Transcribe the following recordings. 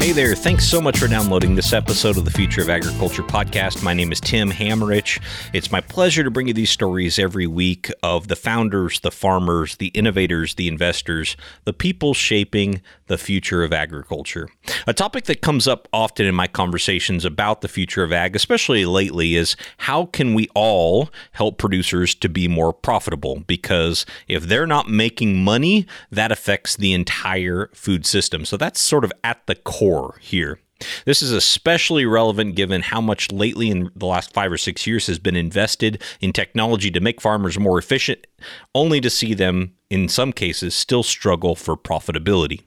Hey there, thanks so much for downloading this episode of the Future of Agriculture podcast. My name is Tim Hammerich. It's my pleasure to bring you these stories every week of the founders, the farmers, the innovators, the investors, the people shaping the future of agriculture. A topic that comes up often in my conversations about the future of ag, especially lately, is how can we all help producers to be more profitable? Because if they're not making money, that affects the entire food system. So that's sort of at the core here. This is especially relevant given how much lately in the last five or six years has been invested in technology to make farmers more efficient, only to see them, in some cases, still struggle for profitability.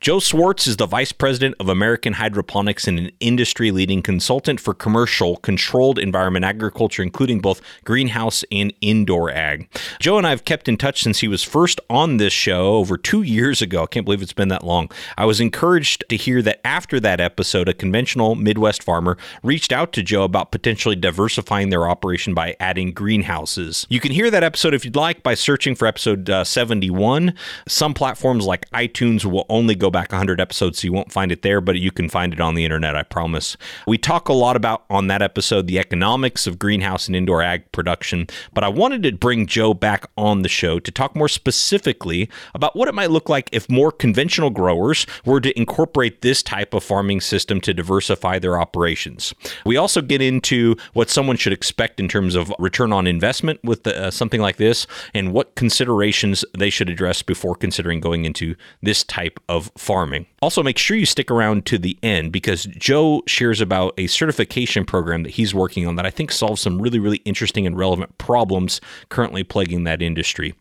Joe Swartz is the Vice President of American Hydroponics and an industry leading consultant for commercial controlled environment agriculture, including both greenhouse and indoor ag. Joe and I have kept in touch since he was first on this show over two years ago. I can't believe it's been that long. I was encouraged to hear that after that episode, a conventional Midwest farmer reached out to Joe about potentially diversifying their operation by adding greenhouses. You can hear that episode if you'd like by searching for episode uh, 71. Some platforms like iTunes will only go back 100 episodes, so you won't find it there, but you can find it on the internet, I promise. We talk a lot about on that episode the economics of greenhouse and indoor ag production, but I wanted to bring Joe back on the show to talk more specifically about what it might look like if more conventional growers were to incorporate this type of farming system to diversify their operations. We also get into what someone should expect in terms of return on investment with the, uh, something like this and what considerations they should address before considering going into this type of farming. Also, make sure you stick around to the end because Joe shares about a certification program that he's working on that I think solves some really, really interesting and relevant problems currently plaguing that industry.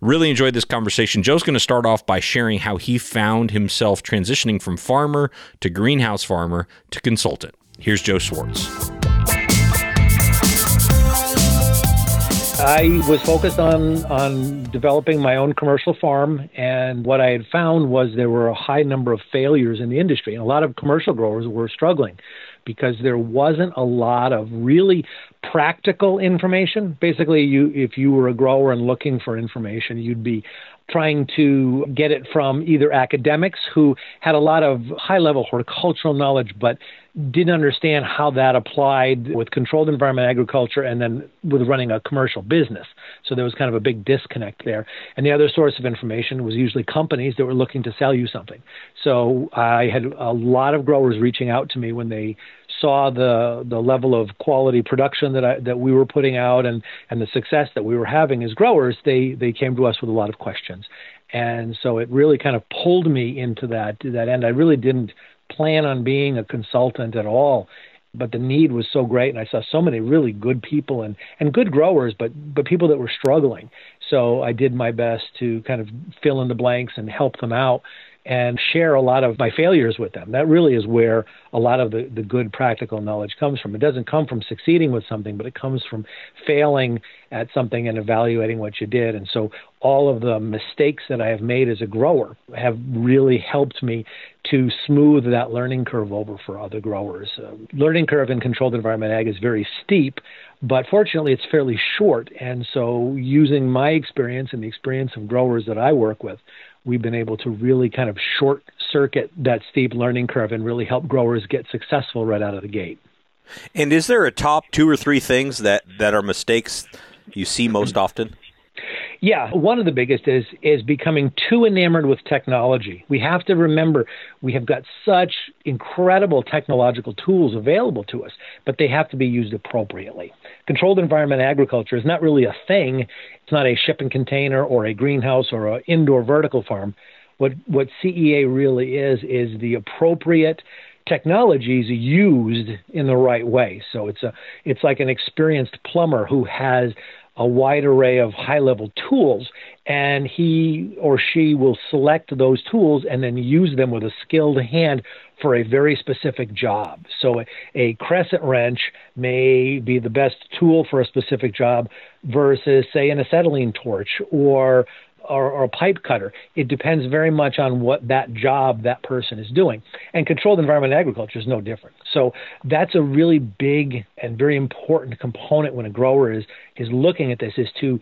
Really enjoyed this conversation. Joe's going to start off by sharing how he found himself transitioning from farmer to greenhouse farmer to consultant. Here's Joe Swartz. I was focused on on developing my own commercial farm, and what I had found was there were a high number of failures in the industry, and a lot of commercial growers were struggling because there wasn't a lot of really practical information. Basically, you if you were a grower and looking for information, you'd be trying to get it from either academics who had a lot of high level horticultural knowledge but didn't understand how that applied with controlled environment agriculture and then with running a commercial business. So there was kind of a big disconnect there. And the other source of information was usually companies that were looking to sell you something. So I had a lot of growers reaching out to me when they saw the the level of quality production that I, that we were putting out and and the success that we were having as growers, they they came to us with a lot of questions. And so it really kind of pulled me into that that end. I really didn't plan on being a consultant at all but the need was so great and I saw so many really good people and and good growers but but people that were struggling. So I did my best to kind of fill in the blanks and help them out and share a lot of my failures with them. That really is where a lot of the, the good practical knowledge comes from. It doesn't come from succeeding with something, but it comes from failing at something and evaluating what you did. And so all of the mistakes that I have made as a grower have really helped me to smooth that learning curve over for other growers. Uh, learning curve in controlled environment ag is very steep, but fortunately it's fairly short. And so using my experience and the experience of growers that I work with, we've been able to really kind of short circuit that steep learning curve and really help growers get successful right out of the gate. And is there a top two or three things that, that are mistakes you see most often? Yeah, one of the biggest is is becoming too enamored with technology. We have to remember we have got such incredible technological tools available to us, but they have to be used appropriately. Controlled environment agriculture is not really a thing. It's not a shipping container or a greenhouse or an indoor vertical farm. What what CEA really is is the appropriate technologies used in the right way. So it's a it's like an experienced plumber who has a wide array of high level tools and he or she will select those tools and then use them with a skilled hand for a very specific job. So a, crescent wrench may be the best tool for a specific job versus, say, an acetylene torch or or, or, a pipe cutter. It depends very much on what that job that person is doing. And controlled environment agriculture is no different. So that's a really big and very important component when a grower is is looking at this is to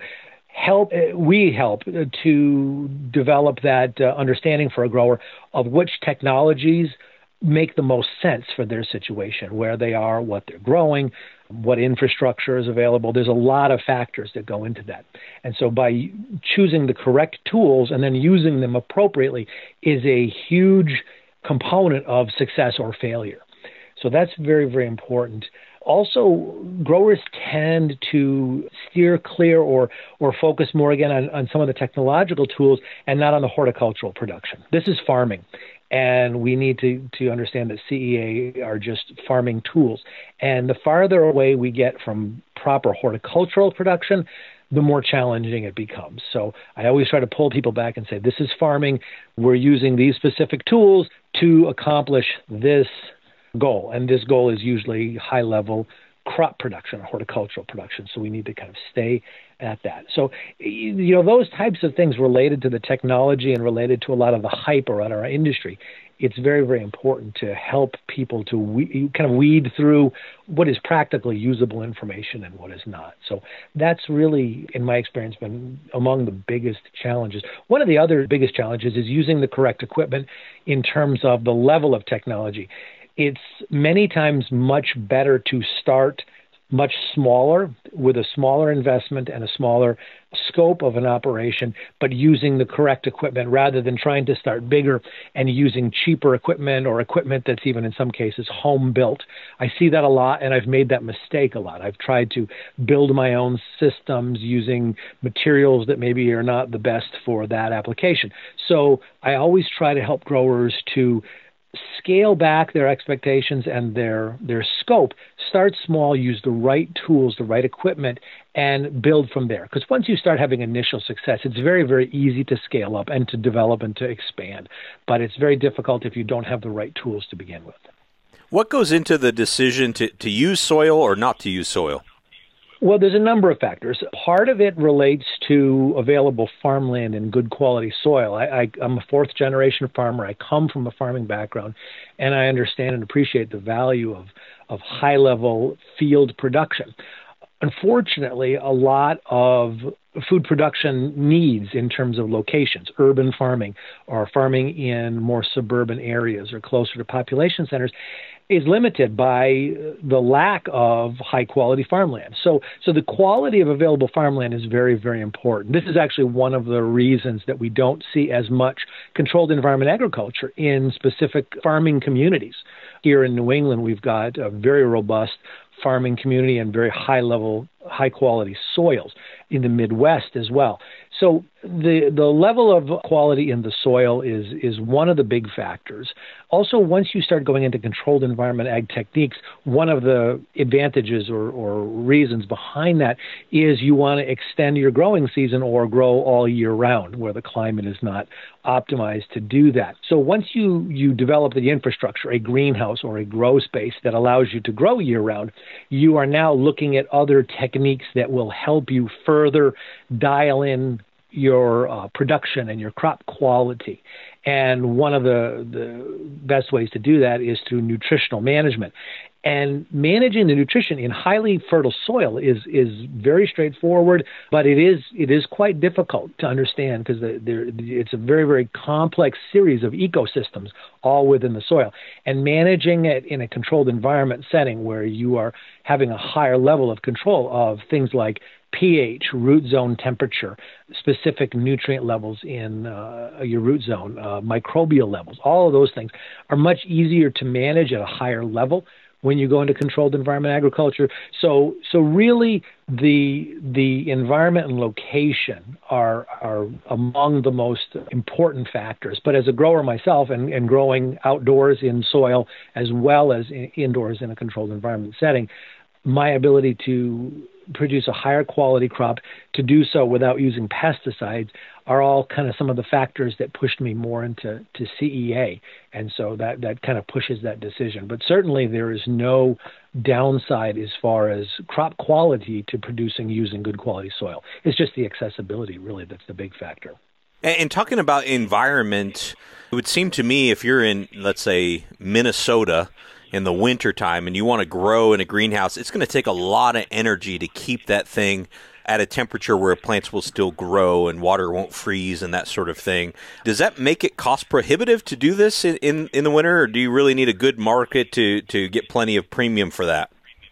help uh, we help to develop that uh, understanding for a grower of which technologies make the most sense for their situation where they are what they're growing what infrastructure is available. There's a lot of factors that go into that. And so by choosing the correct tools and then using them appropriately is a huge component of success or failure. So that's very very important. Also, growers tend to steer clear or, or focus more again on, on some of the technological tools and not on the horticultural production. This is farming and we need to, to understand that CEA are just farming tools. And the farther away we get from proper horticultural production, the more challenging it becomes. So I always try to pull people back and say, this is farming. We're using these specific tools to accomplish this goal. And this goal is usually high level crop production or horticultural production. So we need to kind of stay at that. So, you know, those types of things related to the technology and related to a lot of the hype around our industry, it's very, very important to help people to we, kind of weed through what is practically usable information and what is not. So that's really, in my experience, been among the biggest challenges. One of the other biggest challenges is using the correct equipment in terms of the level of technology it's many times much better to start much smaller with a smaller investment and a smaller scope of an operation, but using the correct equipment rather than trying to start bigger and using cheaper equipment or equipment that's even in some cases home built. I see that a lot and I've made that mistake a lot. I've tried to build my own systems using materials that maybe are not the best for that application. So I always try to help growers to scale back their expectations and their their scope start small use the right tools the right equipment and build from there. Because once you start having initial success it's very very easy to scale up and to develop and to expand but it's very difficult if you don't have the right tools to begin with. What goes into the decision to, to use soil or not to use soil well, there's a number of factors. Part of it relates to available farmland and good quality soil. I, am a fourth generation farmer. I come from a farming background, and I understand and appreciate the value of, of high level field production. Unfortunately, a lot of food production needs in terms of locations, urban farming or farming in more suburban areas or closer to population centers, is limited by the lack of high quality farmland. So, so the quality of available farmland is very, very important. This is actually one of the reasons that we don't see as much controlled environment agriculture in specific farming communities. Here in New England, we've got a very robust farming community and very high level, high quality soils in the Midwest as well. So the the level of quality in the soil is is one of the big factors. Also, once you start going into controlled environment ag techniques, one of the advantages or, or reasons behind that is you want to extend your growing season or grow all year round, where the climate is not optimized to do that. So once you you develop the infrastructure, a greenhouse or a grow space that allows you to grow year round, you are now looking at other techniques that will help you further dial in your uh, production and your crop quality. And one of the, the best ways to do that is through nutritional management. And managing the nutrition in highly fertile soil is is very straightforward, but it is it is quite difficult to understand because it's a very very complex series of ecosystems all within the soil. And managing it in a controlled environment setting where you are having a higher level of control of things like pH, root zone temperature, specific nutrient levels in uh, your root zone, uh, microbial levels, all of those things are much easier to manage at a higher level when you go into controlled environment agriculture. So, so really, the the environment and location are are among the most important factors. But as a grower myself, and, and growing outdoors in soil as well as in, indoors in a controlled environment setting, my ability to produce a higher quality crop, to do so without using pesticides, are all kind of some of the factors that pushed me more into to CEA, and so that that kind of pushes that decision. But certainly there is no downside as far as crop quality to producing using good quality soil. It's just the accessibility really that's the big factor. And, and talking about environment, it would seem to me if you're in, let's say, Minnesota in the wintertime and you want to grow in a greenhouse, it's going to take a lot of energy to keep that thing at a temperature where plants will still grow and water won't freeze and that sort of thing. Does that make it cost prohibitive to do this in, in, in the winter, or do you really need a good market to, to get plenty of premium for that?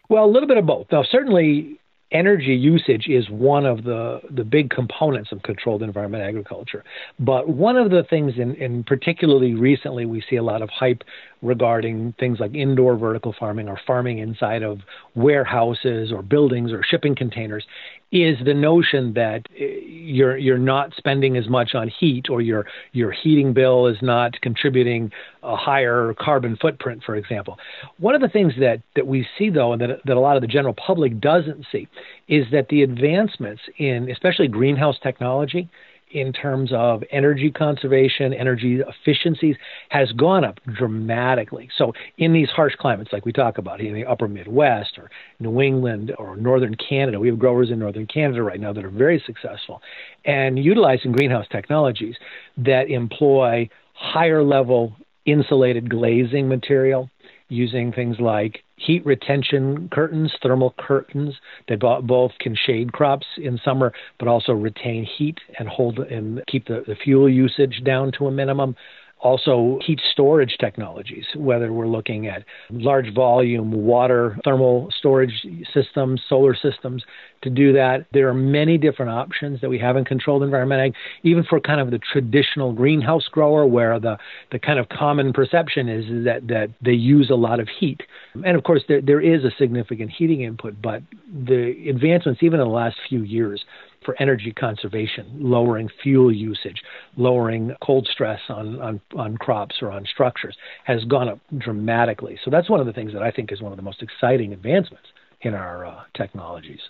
Well, a little bit of both. Now, certainly energy usage is one of the, the big components of controlled environment agriculture. But one of the things, in, in particularly recently, we see a lot of hype regarding things like indoor vertical farming or farming inside of warehouses or buildings or shipping containers is the notion that uh, you're you're not spending as much on heat or your your heating bill is not contributing a higher carbon footprint for example. One of the things that that we see though and that that a lot of the general public doesn't see is that the advancements in especially greenhouse technology in terms of energy conservation, energy efficiencies has gone up dramatically. So in these harsh climates, like we talk about in the upper Midwest or New England or northern Canada, we have growers in northern Canada right now that are very successful and utilizing greenhouse technologies that employ higher level insulated glazing material using things like heat retention curtains, thermal curtains that both can shade crops in summer, but also retain heat and hold and keep the, the fuel usage down to a minimum also heat storage technologies, whether we're looking at large volume water thermal storage systems, solar systems to do that. There are many different options that we have in controlled environment even for kind of the traditional greenhouse grower where the, the kind of common perception is that, that they use a lot of heat. And of course, there, there is a significant heating input, but the advancements, even in the last few years, for energy conservation, lowering fuel usage, lowering cold stress on, on, on crops or on structures has gone up dramatically. So that's one of the things that I think is one of the most exciting advancements in our uh, technologies.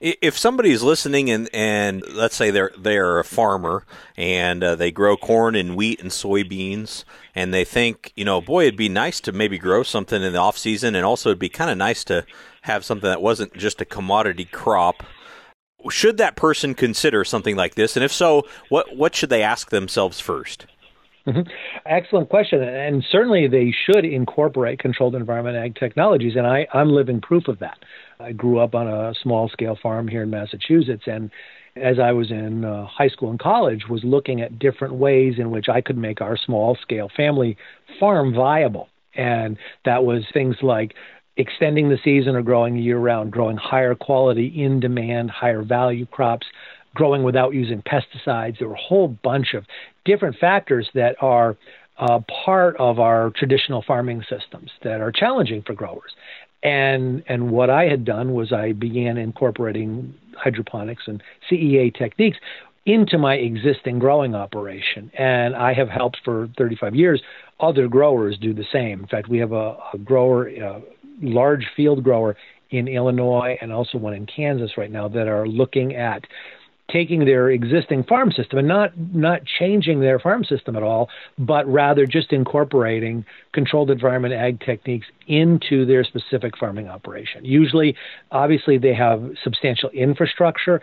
If somebody is listening and, and let's say they're they're a farmer and uh, they grow corn and wheat and soybeans and they think you know boy it'd be nice to maybe grow something in the off season and also it'd be kind of nice to have something that wasn't just a commodity crop should that person consider something like this? And if so, what what should they ask themselves 1st mm-hmm. Excellent question, and certainly they should incorporate controlled environment ag technologies, and I, I'm living proof of that. I grew up on a small scale farm here in Massachusetts, and as I was in uh, high school and college, was looking at different ways in which I could make our small scale family farm viable. And that was things like extending the season or growing year round, growing higher quality, in demand, higher value crops, growing without using pesticides. There are a whole bunch of different factors that are uh, part of our traditional farming systems that are challenging for growers. And and what I had done was I began incorporating hydroponics and CEA techniques into my existing growing operation. And I have helped for 35 years other growers do the same. In fact, we have a, a grower, uh, large field grower in Illinois and also one in Kansas right now that are looking at taking their existing farm system and not not changing their farm system at all, but rather just incorporating controlled environment ag techniques into their specific farming operation. Usually, obviously, they have substantial infrastructure,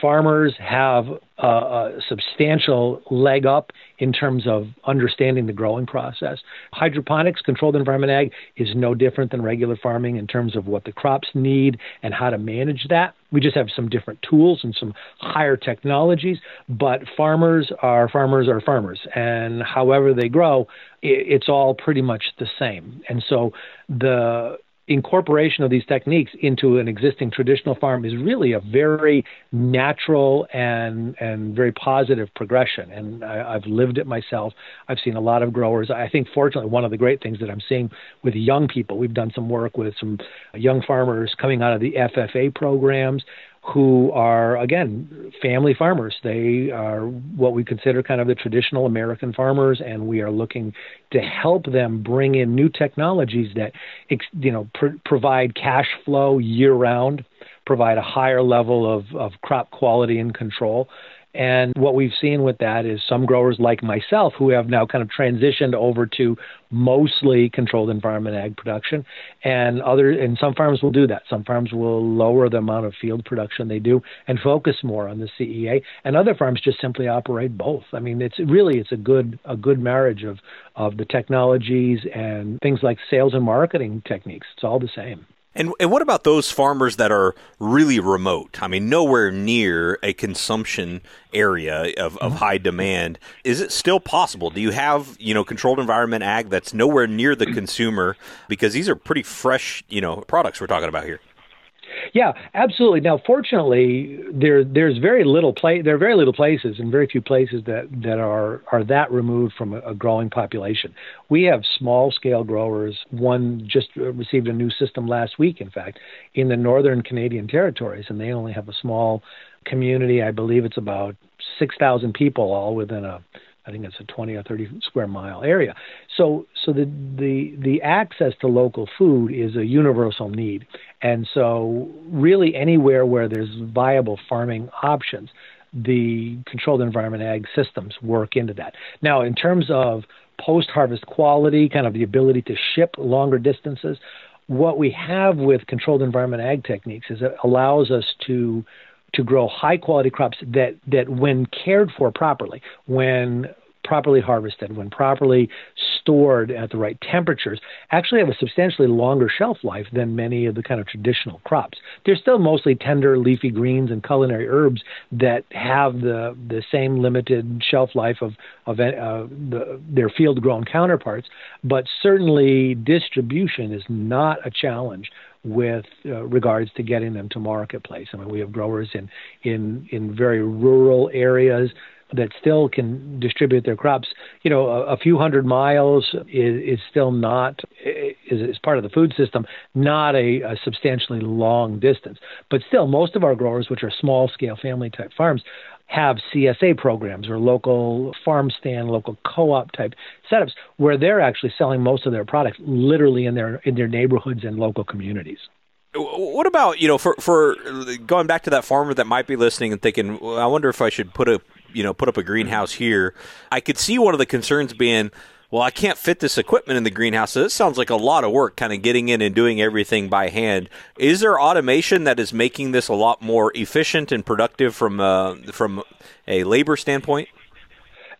farmers have a, a, substantial leg up in terms of understanding the growing process. Hydroponics, controlled environment ag, is no different than regular farming in terms of what the crops need and how to manage that. We just have some different tools and some higher technologies, but farmers are farmers are farmers, and however they grow, it's all pretty much the same. And so the incorporation of these techniques into an existing traditional farm is really a very natural and and very positive progression. And I, I've lived it myself. I've seen a lot of growers. I think, fortunately, one of the great things that I'm seeing with young people, we've done some work with some young farmers coming out of the FFA programs who are again family farmers. They are what we consider kind of the traditional American farmers, and we are looking to help them bring in new technologies that you know pr- provide cash flow year round provide a higher level of, of crop quality and control. And what we've seen with that is some growers like myself who have now kind of transitioned over to mostly controlled environment ag production and other and some farms will do that. Some farms will lower the amount of field production they do and focus more on the CEA and other farms just simply operate both. I mean it's really it's a good a good marriage of of the technologies and things like sales and marketing techniques. It's all the same. And, and what about those farmers that are really remote? I mean, nowhere near a consumption area of, of mm-hmm. high demand. Is it still possible? Do you have, you know, controlled environment ag that's nowhere near the consumer? Because these are pretty fresh, you know, products we're talking about here. Yeah, absolutely. Now, fortunately, there there's very little play. There are very little places and very few places that that are are that removed from a, a growing population. We have small scale growers. One just received a new system last week, in fact, in the northern Canadian territories, and they only have a small community. I believe it's about six thousand people, all within a I think it's a 20 or 30 square mile area. So, so the, the, the access to local food is a universal need. And so, really, anywhere where there's viable farming options, the controlled environment ag systems work into that. Now, in terms of post harvest quality, kind of the ability to ship longer distances, what we have with controlled environment ag techniques is it allows us to to grow high quality crops that that when cared for properly, when properly harvested, when properly stored at the right temperatures, actually have a substantially longer shelf life than many of the kind of traditional crops. They're still mostly tender leafy greens and culinary herbs that have the the same limited shelf life of of uh, the, their field grown counterparts, but certainly distribution is not a challenge with uh, regards to getting them to marketplace. I mean, we have growers in in in very rural areas that still can distribute their crops. You know, a, a few hundred miles is, is still not is, is part of the food system, not a, a substantially long distance. But still, most of our growers, which are small scale family type farms, have CSA programs or local farm stand, local co-op type setups where they're actually selling most of their products literally in their in their neighborhoods and local communities. What about you know for for going back to that farmer that might be listening and thinking, well, I wonder if I should put a you know put up a greenhouse here. I could see one of the concerns being, well, I can't fit this equipment in the greenhouse. So this sounds like a lot of work, kind of getting in and doing everything by hand. Is there automation that is making this a lot more efficient and productive from uh, from a labor standpoint?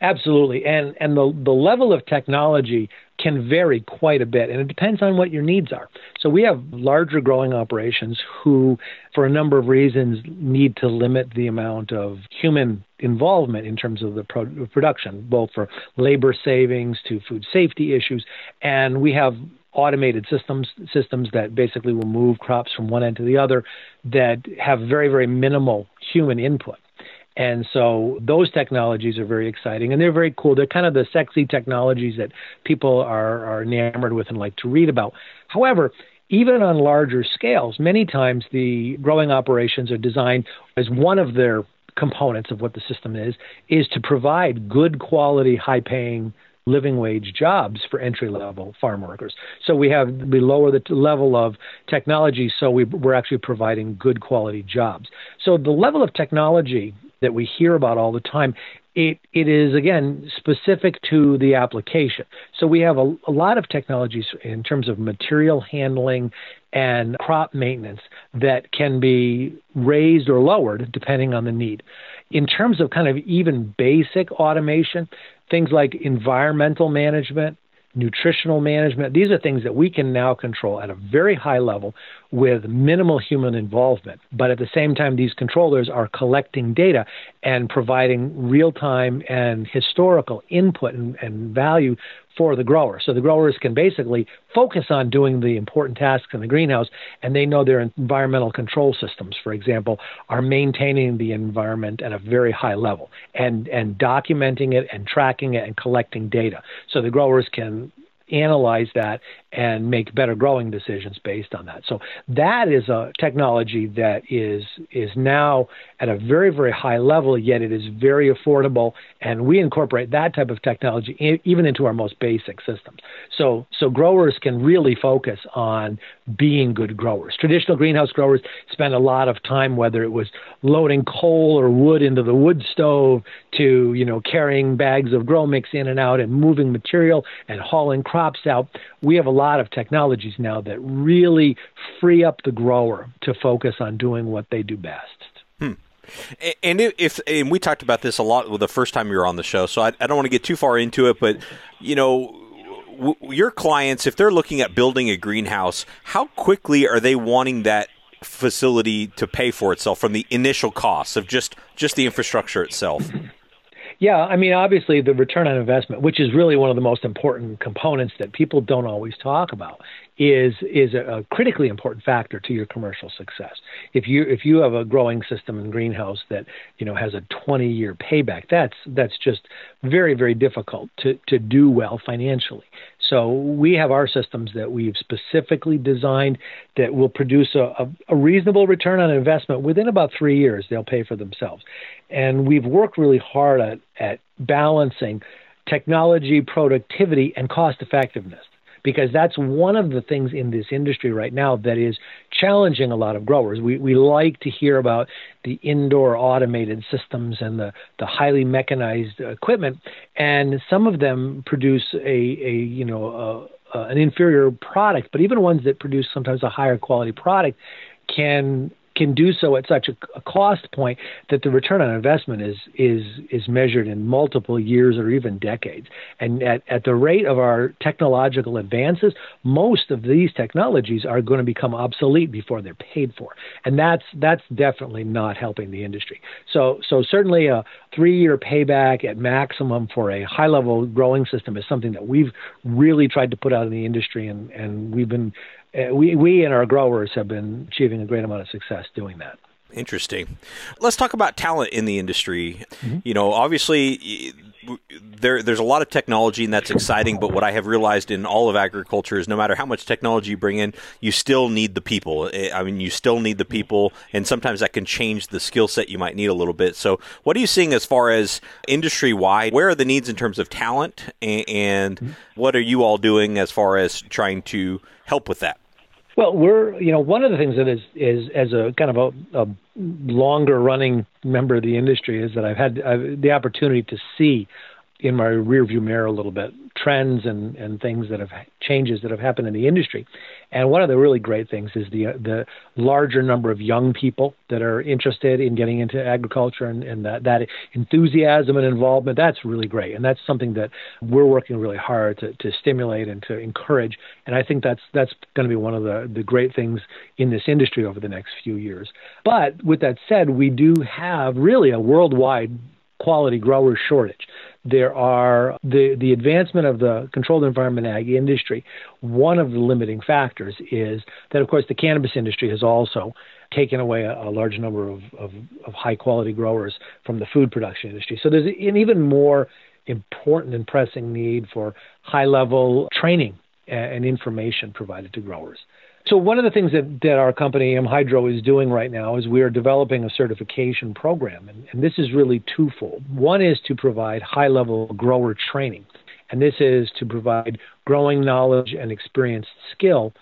Absolutely, and and the the level of technology can vary quite a bit, and it depends on what your needs are. So we have larger growing operations who, for a number of reasons, need to limit the amount of human involvement in terms of the pro- production, both for labor savings to food safety issues, and we have automated systems systems that basically will move crops from one end to the other that have very very minimal human input and so those technologies are very exciting and they're very cool. They're kind of the sexy technologies that people are, are enamored with and like to read about. However, even on larger scales, many times the growing operations are designed as one of their components of what the system is, is to provide good quality, high paying living wage jobs for entry level farm workers. So we have we lower the level of technology so we, we're actually providing good quality jobs. So the level of technology that we hear about all the time, it, it is again specific to the application. So we have a, a lot of technologies in terms of material handling and crop maintenance that can be raised or lowered depending on the need. In terms of kind of even basic automation, things like environmental management, nutritional management. These are things that we can now control at a very high level with minimal human involvement. But at the same time, these controllers are collecting data and providing real time and historical input and, and value for the grower. So the growers can basically focus on doing the important tasks in the greenhouse, and they know their environmental control systems, for example, are maintaining the environment at a very high level and, and documenting it and tracking it and collecting data. So the growers can analyze that and make better growing decisions based on that. So that is a technology that is is now at a very very high level, yet it is very affordable, and we incorporate that type of technology in, even into our most basic systems. So so growers can really focus on being good growers. Traditional greenhouse growers spend a lot of time, whether it was loading coal or wood into the wood stove, to you know carrying bags of grow mix in and out, and moving material and hauling crops out. We have a lot of technologies now that really free up the grower to focus on doing what they do best. Hmm. And if and we talked about this a lot the first time you were on the show, so I, I don't want to get too far into it, but you know your clients, if they're looking at building a greenhouse, how quickly are they wanting that facility to pay for itself from the initial costs of just just the infrastructure itself? Yeah, I mean, obviously, the return on investment, which is really one of the most important components that people don't always talk about, is is a, critically important factor to your commercial success. If you if you have a growing system in greenhouse that you know has a 20 year payback, that's that's just very very difficult to to do well financially. So we have our systems that we've specifically designed that will produce a, a, a reasonable return on investment within about three years. They'll pay for themselves, and we've worked really hard at at balancing technology, productivity, and cost effectiveness because that's one of the things in this industry right now that is challenging a lot of growers. We, we like to hear about the indoor automated systems and the, the highly mechanized equipment, and some of them produce a, a you know, a, a, an inferior product, but even ones that produce sometimes a higher quality product can can do so at such a, a, cost point that the return on investment is is is measured in multiple years or even decades. And at, at the rate of our technological advances, most of these technologies are going to become obsolete before they're paid for. And that's that's definitely not helping the industry. So so certainly a three year payback at maximum for a high level growing system is something that we've really tried to put out in the industry and, and we've been we, we and our growers have been achieving a great amount of success doing that. Interesting. Let's talk about talent in the industry. Mm-hmm. You know, obviously, there there's a lot of technology and that's exciting. But what I have realized in all of agriculture is no matter how much technology you bring in, you still need the people. Eh, I mean, you still need the people, and sometimes that can change the skill set you might need a little bit. So, what are you seeing as far as industry wide? Where are the needs in terms of talent, and mm-hmm. what are you all doing as far as trying to help with that? Well, we're you know one of the things that is is as a kind of a, a longer running member of the industry is that I've had I've, the opportunity to see in my rearview mirror a little bit trends and, and things that have changes that have happened in the industry. And one of the really great things is the the larger number of young people that are interested in getting into agriculture and, and that, that enthusiasm and involvement. That's really great. And that's something that we're working really hard to, to stimulate and to encourage. And I think that's that's going to be one of the, the great things in this industry over the next few years. But with that said, we do have really a worldwide quality grower shortage there are the the advancement of the controlled environment ag industry. One of the limiting factors is that, of course, the cannabis industry has also taken away a, a large number of, of, of high quality growers from the food production industry. So there's an even more important and pressing need for high level training and information provided to growers. So one of the things that, that our company AmHydro is doing right now is we are developing a certification program, and, and this is really twofold. One is to provide high-level grower training, and this is to provide growing knowledge and experienced skill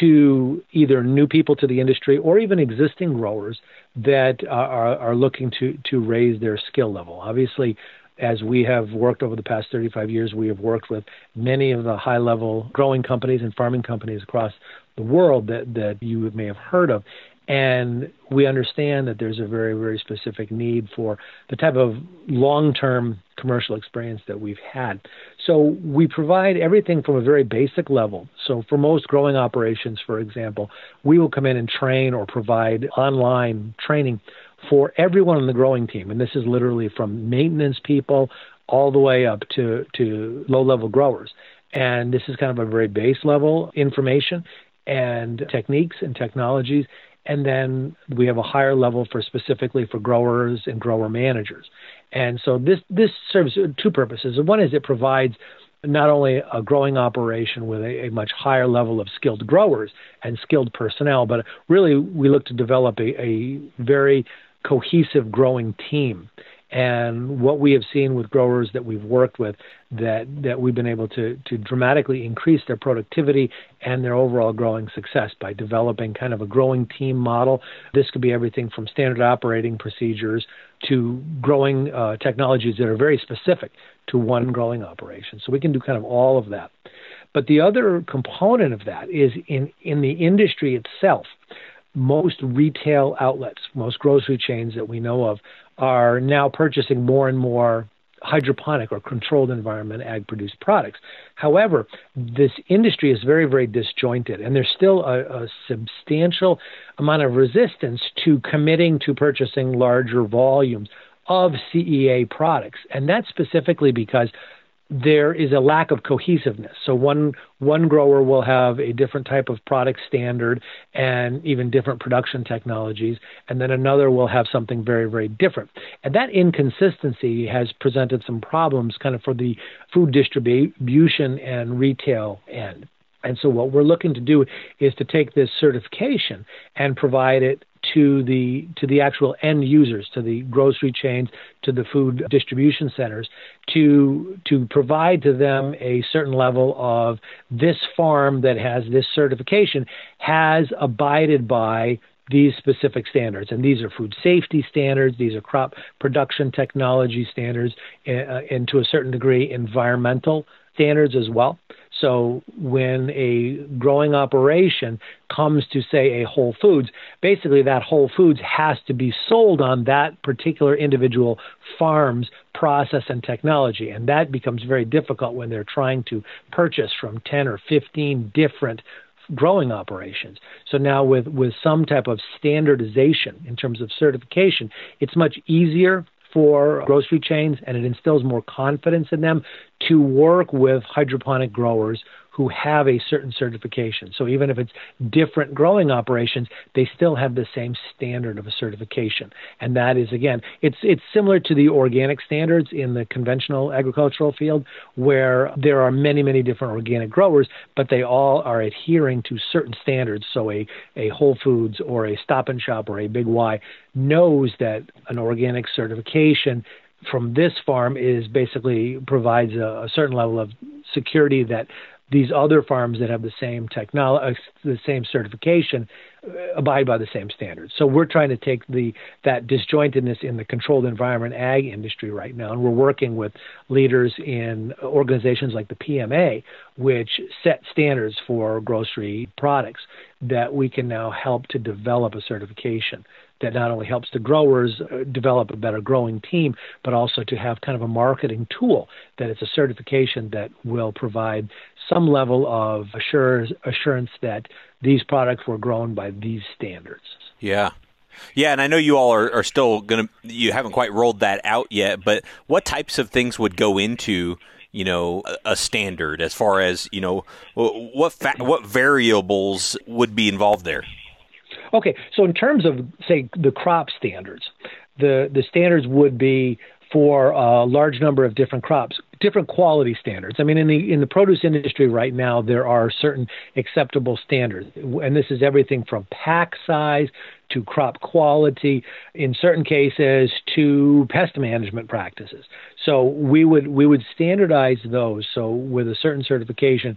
to either new people to the industry or even existing growers that are, are looking to, to raise their skill level. Obviously, as we have worked over the past 35 years, we have worked with many of the high level growing companies and farming companies across the world that, that you may have heard of. And we understand that there's a very, very specific need for the type of long term commercial experience that we've had. So we provide everything from a very basic level. So for most growing operations, for example, we will come in and train or provide online training for everyone on the growing team. And this is literally from maintenance people all the way up to, to low level growers. And this is kind of a very base level information and techniques and technologies. And then we have a higher level for specifically for growers and grower managers. And so this this serves two purposes. One is it provides not only a growing operation with a, a, much higher level of skilled growers and skilled personnel, but really we look to develop a, a very cohesive growing team. And what we have seen with growers that we've worked with, that, that we've been able to, to dramatically increase their productivity and their overall growing success by developing kind of a growing team model. This could be everything from standard operating procedures to growing uh, technologies that are very specific to one growing operation. So we can do kind of all of that. But the other component of that is in, in the industry itself. Most retail outlets, most grocery chains that we know of, are now purchasing more and more hydroponic or controlled environment ag produced products. However, this industry is very, very disjointed, and there's still a, a, substantial amount of resistance to committing to purchasing larger volumes of CEA products. And that's specifically because there is a lack of cohesiveness. So one one grower will have a different type of product standard and even different production technologies, and then another will have something very very different. And that inconsistency has presented some problems, kind of for the food distribution and retail end. And so what we're looking to do is to take this certification and provide it to the to the actual end users, to the grocery chains, to the food distribution centers, to to provide to them a certain level of this farm that has this certification has abided by these specific standards. And these are food safety standards, these are crop production technology standards, uh, and to a certain degree, environmental standards as well. So when a growing operation comes to say a Whole Foods, basically that Whole Foods has to be sold on that particular individual farm's process and technology. And that becomes very difficult when they're trying to purchase from 10 or 15 different growing operations. So now with, with some type of standardization in terms of certification, it's much easier for grocery chains and it instills more confidence in them to work with hydroponic growers who have a certain certification. So even if it's different growing operations, they still have the same standard of a certification. And that is again, it's it's similar to the organic standards in the conventional agricultural field where there are many many different organic growers, but they all are adhering to certain standards. So a a Whole Foods or a Stop and Shop or a Big Y knows that an organic certification from this farm is basically provides a, a certain level of security that these other farms that have the same technology, uh, the same certification, uh, abide by the same standards. So we're trying to take the that disjointedness in the controlled environment ag industry right now, and we're working with leaders in organizations like the PMA, which set standards for grocery products that we can now help to develop a certification that not only helps the growers uh, develop a better growing team, but also to have kind of a marketing tool that it's a certification that will provide some level of assurance, assurance that these products were grown by these standards. Yeah. Yeah, and I know you all are, are still going to, you haven't quite rolled that out yet, but what types of things would go into you know a standard as far as you know what fa- what variables would be involved there Okay, so in terms of say the crop standards, the the standards would be for a large number of different crops, different quality standards. I mean, in the in the produce industry right now, there are certain acceptable standards, and this is everything from pack size to crop quality, in certain cases to pest management practices. So we would we would standardize those. So with a certain certification,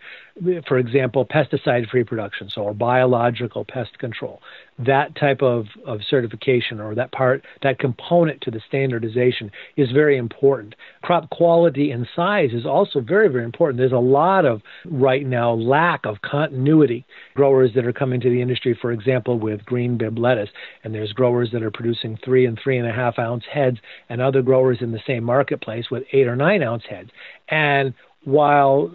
for example, pesticide-free production, so or biological pest control, that type of, of certification or that part that component to the standardization is very important. Crop quality and size is also very very important. There's a lot of right now lack of continuity. Growers that are coming to the industry, for example, with green Bibb lettuce, and there's growers that are producing three and three and a half ounce heads, and other growers in the same marketplace with eight or nine ounce heads. And while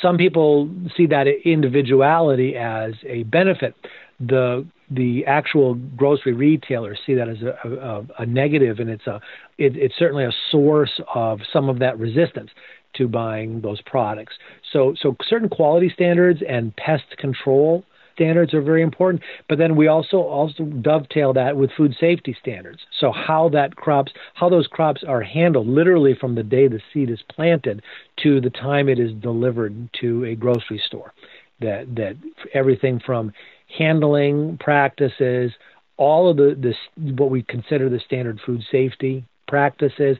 some people see that individuality as a benefit, the the actual grocery retailers see that as a, a, a negative, and it's a it, it's certainly a source of some of that resistance to buying those products. So so certain quality standards and pest control standards are very important. But then we also also dovetail that with food safety standards. So how that crops, how those crops are handled, literally from the day the seed is planted to the time it is delivered to a grocery store. That that everything from handling practices, all of the this what we consider the standard food safety practices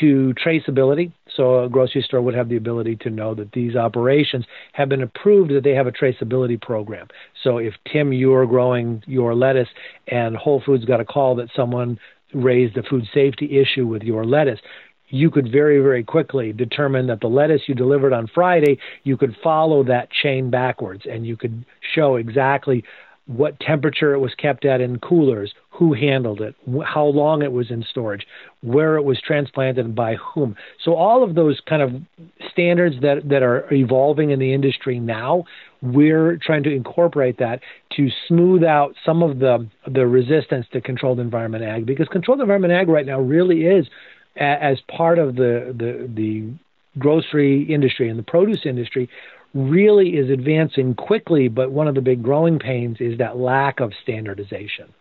to traceability. So a grocery store would have the ability to know that these operations have been approved that they have a traceability program. So if Tim, you're growing your lettuce and Whole Foods got a call that someone raised a food safety issue with your lettuce, you could very, very quickly determine that the lettuce you delivered on Friday, you could follow that chain backwards and you could show exactly what temperature it was kept at in coolers, who handled it, how long it was in storage, where it was transplanted, and by whom. So all of those kind of standards that that are evolving in the industry now, we're trying to incorporate that to smooth out some of the the resistance to controlled environment ag because controlled environment ag right now really is as part of the the the grocery industry and the produce industry really is advancing quickly, but one of the big growing pains is that lack of standardization.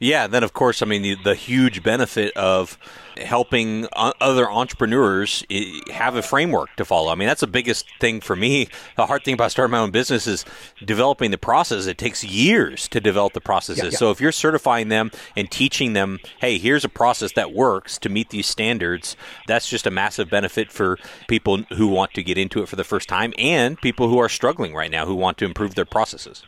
Yeah, then of course, I mean the, the, huge benefit of helping other entrepreneurs eh, have a framework to follow. I mean, that's the biggest thing for me. The hard thing about starting my own business is developing the process. It takes years to develop the processes. Yeah, yeah. So if you're certifying them and teaching them, hey, here's a process that works to meet these standards, that's just a massive benefit for people who want to get into it for the first time and people who are struggling right now who want to improve their processes.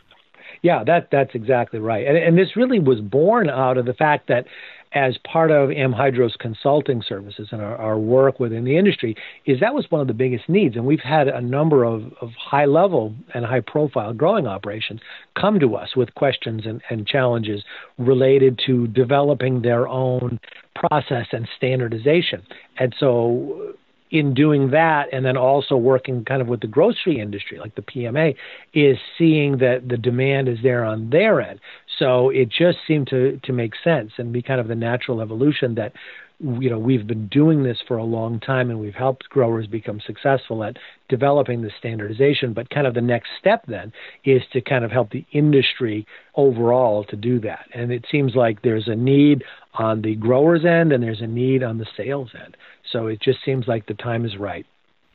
Yeah, that that's exactly right. And, and this really was born out of the fact that as part of AmHydro's consulting services and our, our, work within the industry is that was one of the biggest needs. And we've had a number of, of high level and high profile growing operations come to us with questions and, and challenges related to developing their own process and standardization. And so in doing that and then also working kind of with the grocery industry like the PMA is seeing that the demand is there on their end. So it just seemed to to make sense and be kind of the natural evolution that you know we've been doing this for a long time and we've helped growers become successful at developing the standardization but kind of the next step then is to kind of help the industry overall to do that and it seems like there's a need on the growers end and there's a need on the sales end so it just seems like the time is right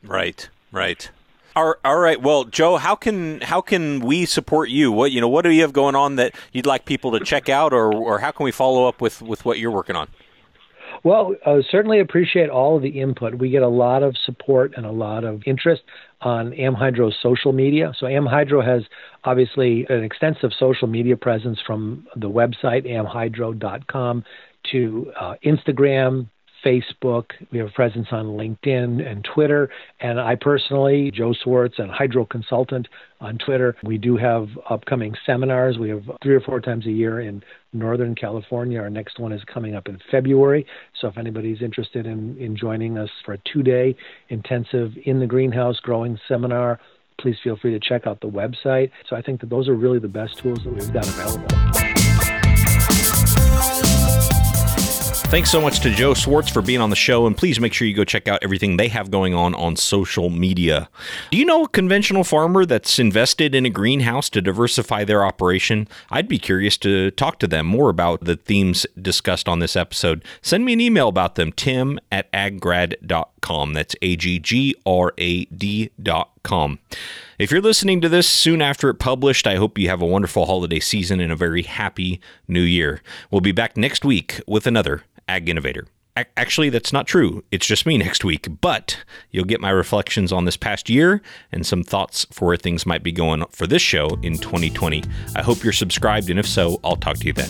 right right all right. Well, Joe, how can how can we support you? What you know, what do you have going on that you'd like people to check out, or or how can we follow up with with what you're working on? Well, uh, certainly appreciate all of the input. We get a lot of support and a lot of interest on AmHydro's social media. So AmHydro has obviously an extensive social media presence from the website amhydro.com to uh, Instagram, Facebook. We have a presence on LinkedIn and Twitter. And I personally, Joe Swartz and Hydro Consultant on Twitter. We do have upcoming seminars. We have three or four times a year in Northern California. Our next one is coming up in February. So if anybody's interested in, in joining us for a two day intensive in the greenhouse growing seminar, please feel free to check out the website. So I think that those are really the best tools that we've got available. Thanks so much to Joe Swartz for being on the show, and please make sure you go check out everything they have going on on social media. Do you know a conventional farmer that's invested in a greenhouse to diversify their operation? I'd be curious to talk to them more about the themes discussed on this episode. Send me an email about them, tim at aggrad.com. That's A G G R A D.com. If you're listening to this soon after it published, I hope you have a wonderful holiday season and a very happy new year. We'll be back next week with another Ag Innovator. Actually, that's not true. It's just me next week, but you'll get my reflections on this past year and some thoughts for where things might be going for this show in 2020. I hope you're subscribed, and if so, I'll talk to you then.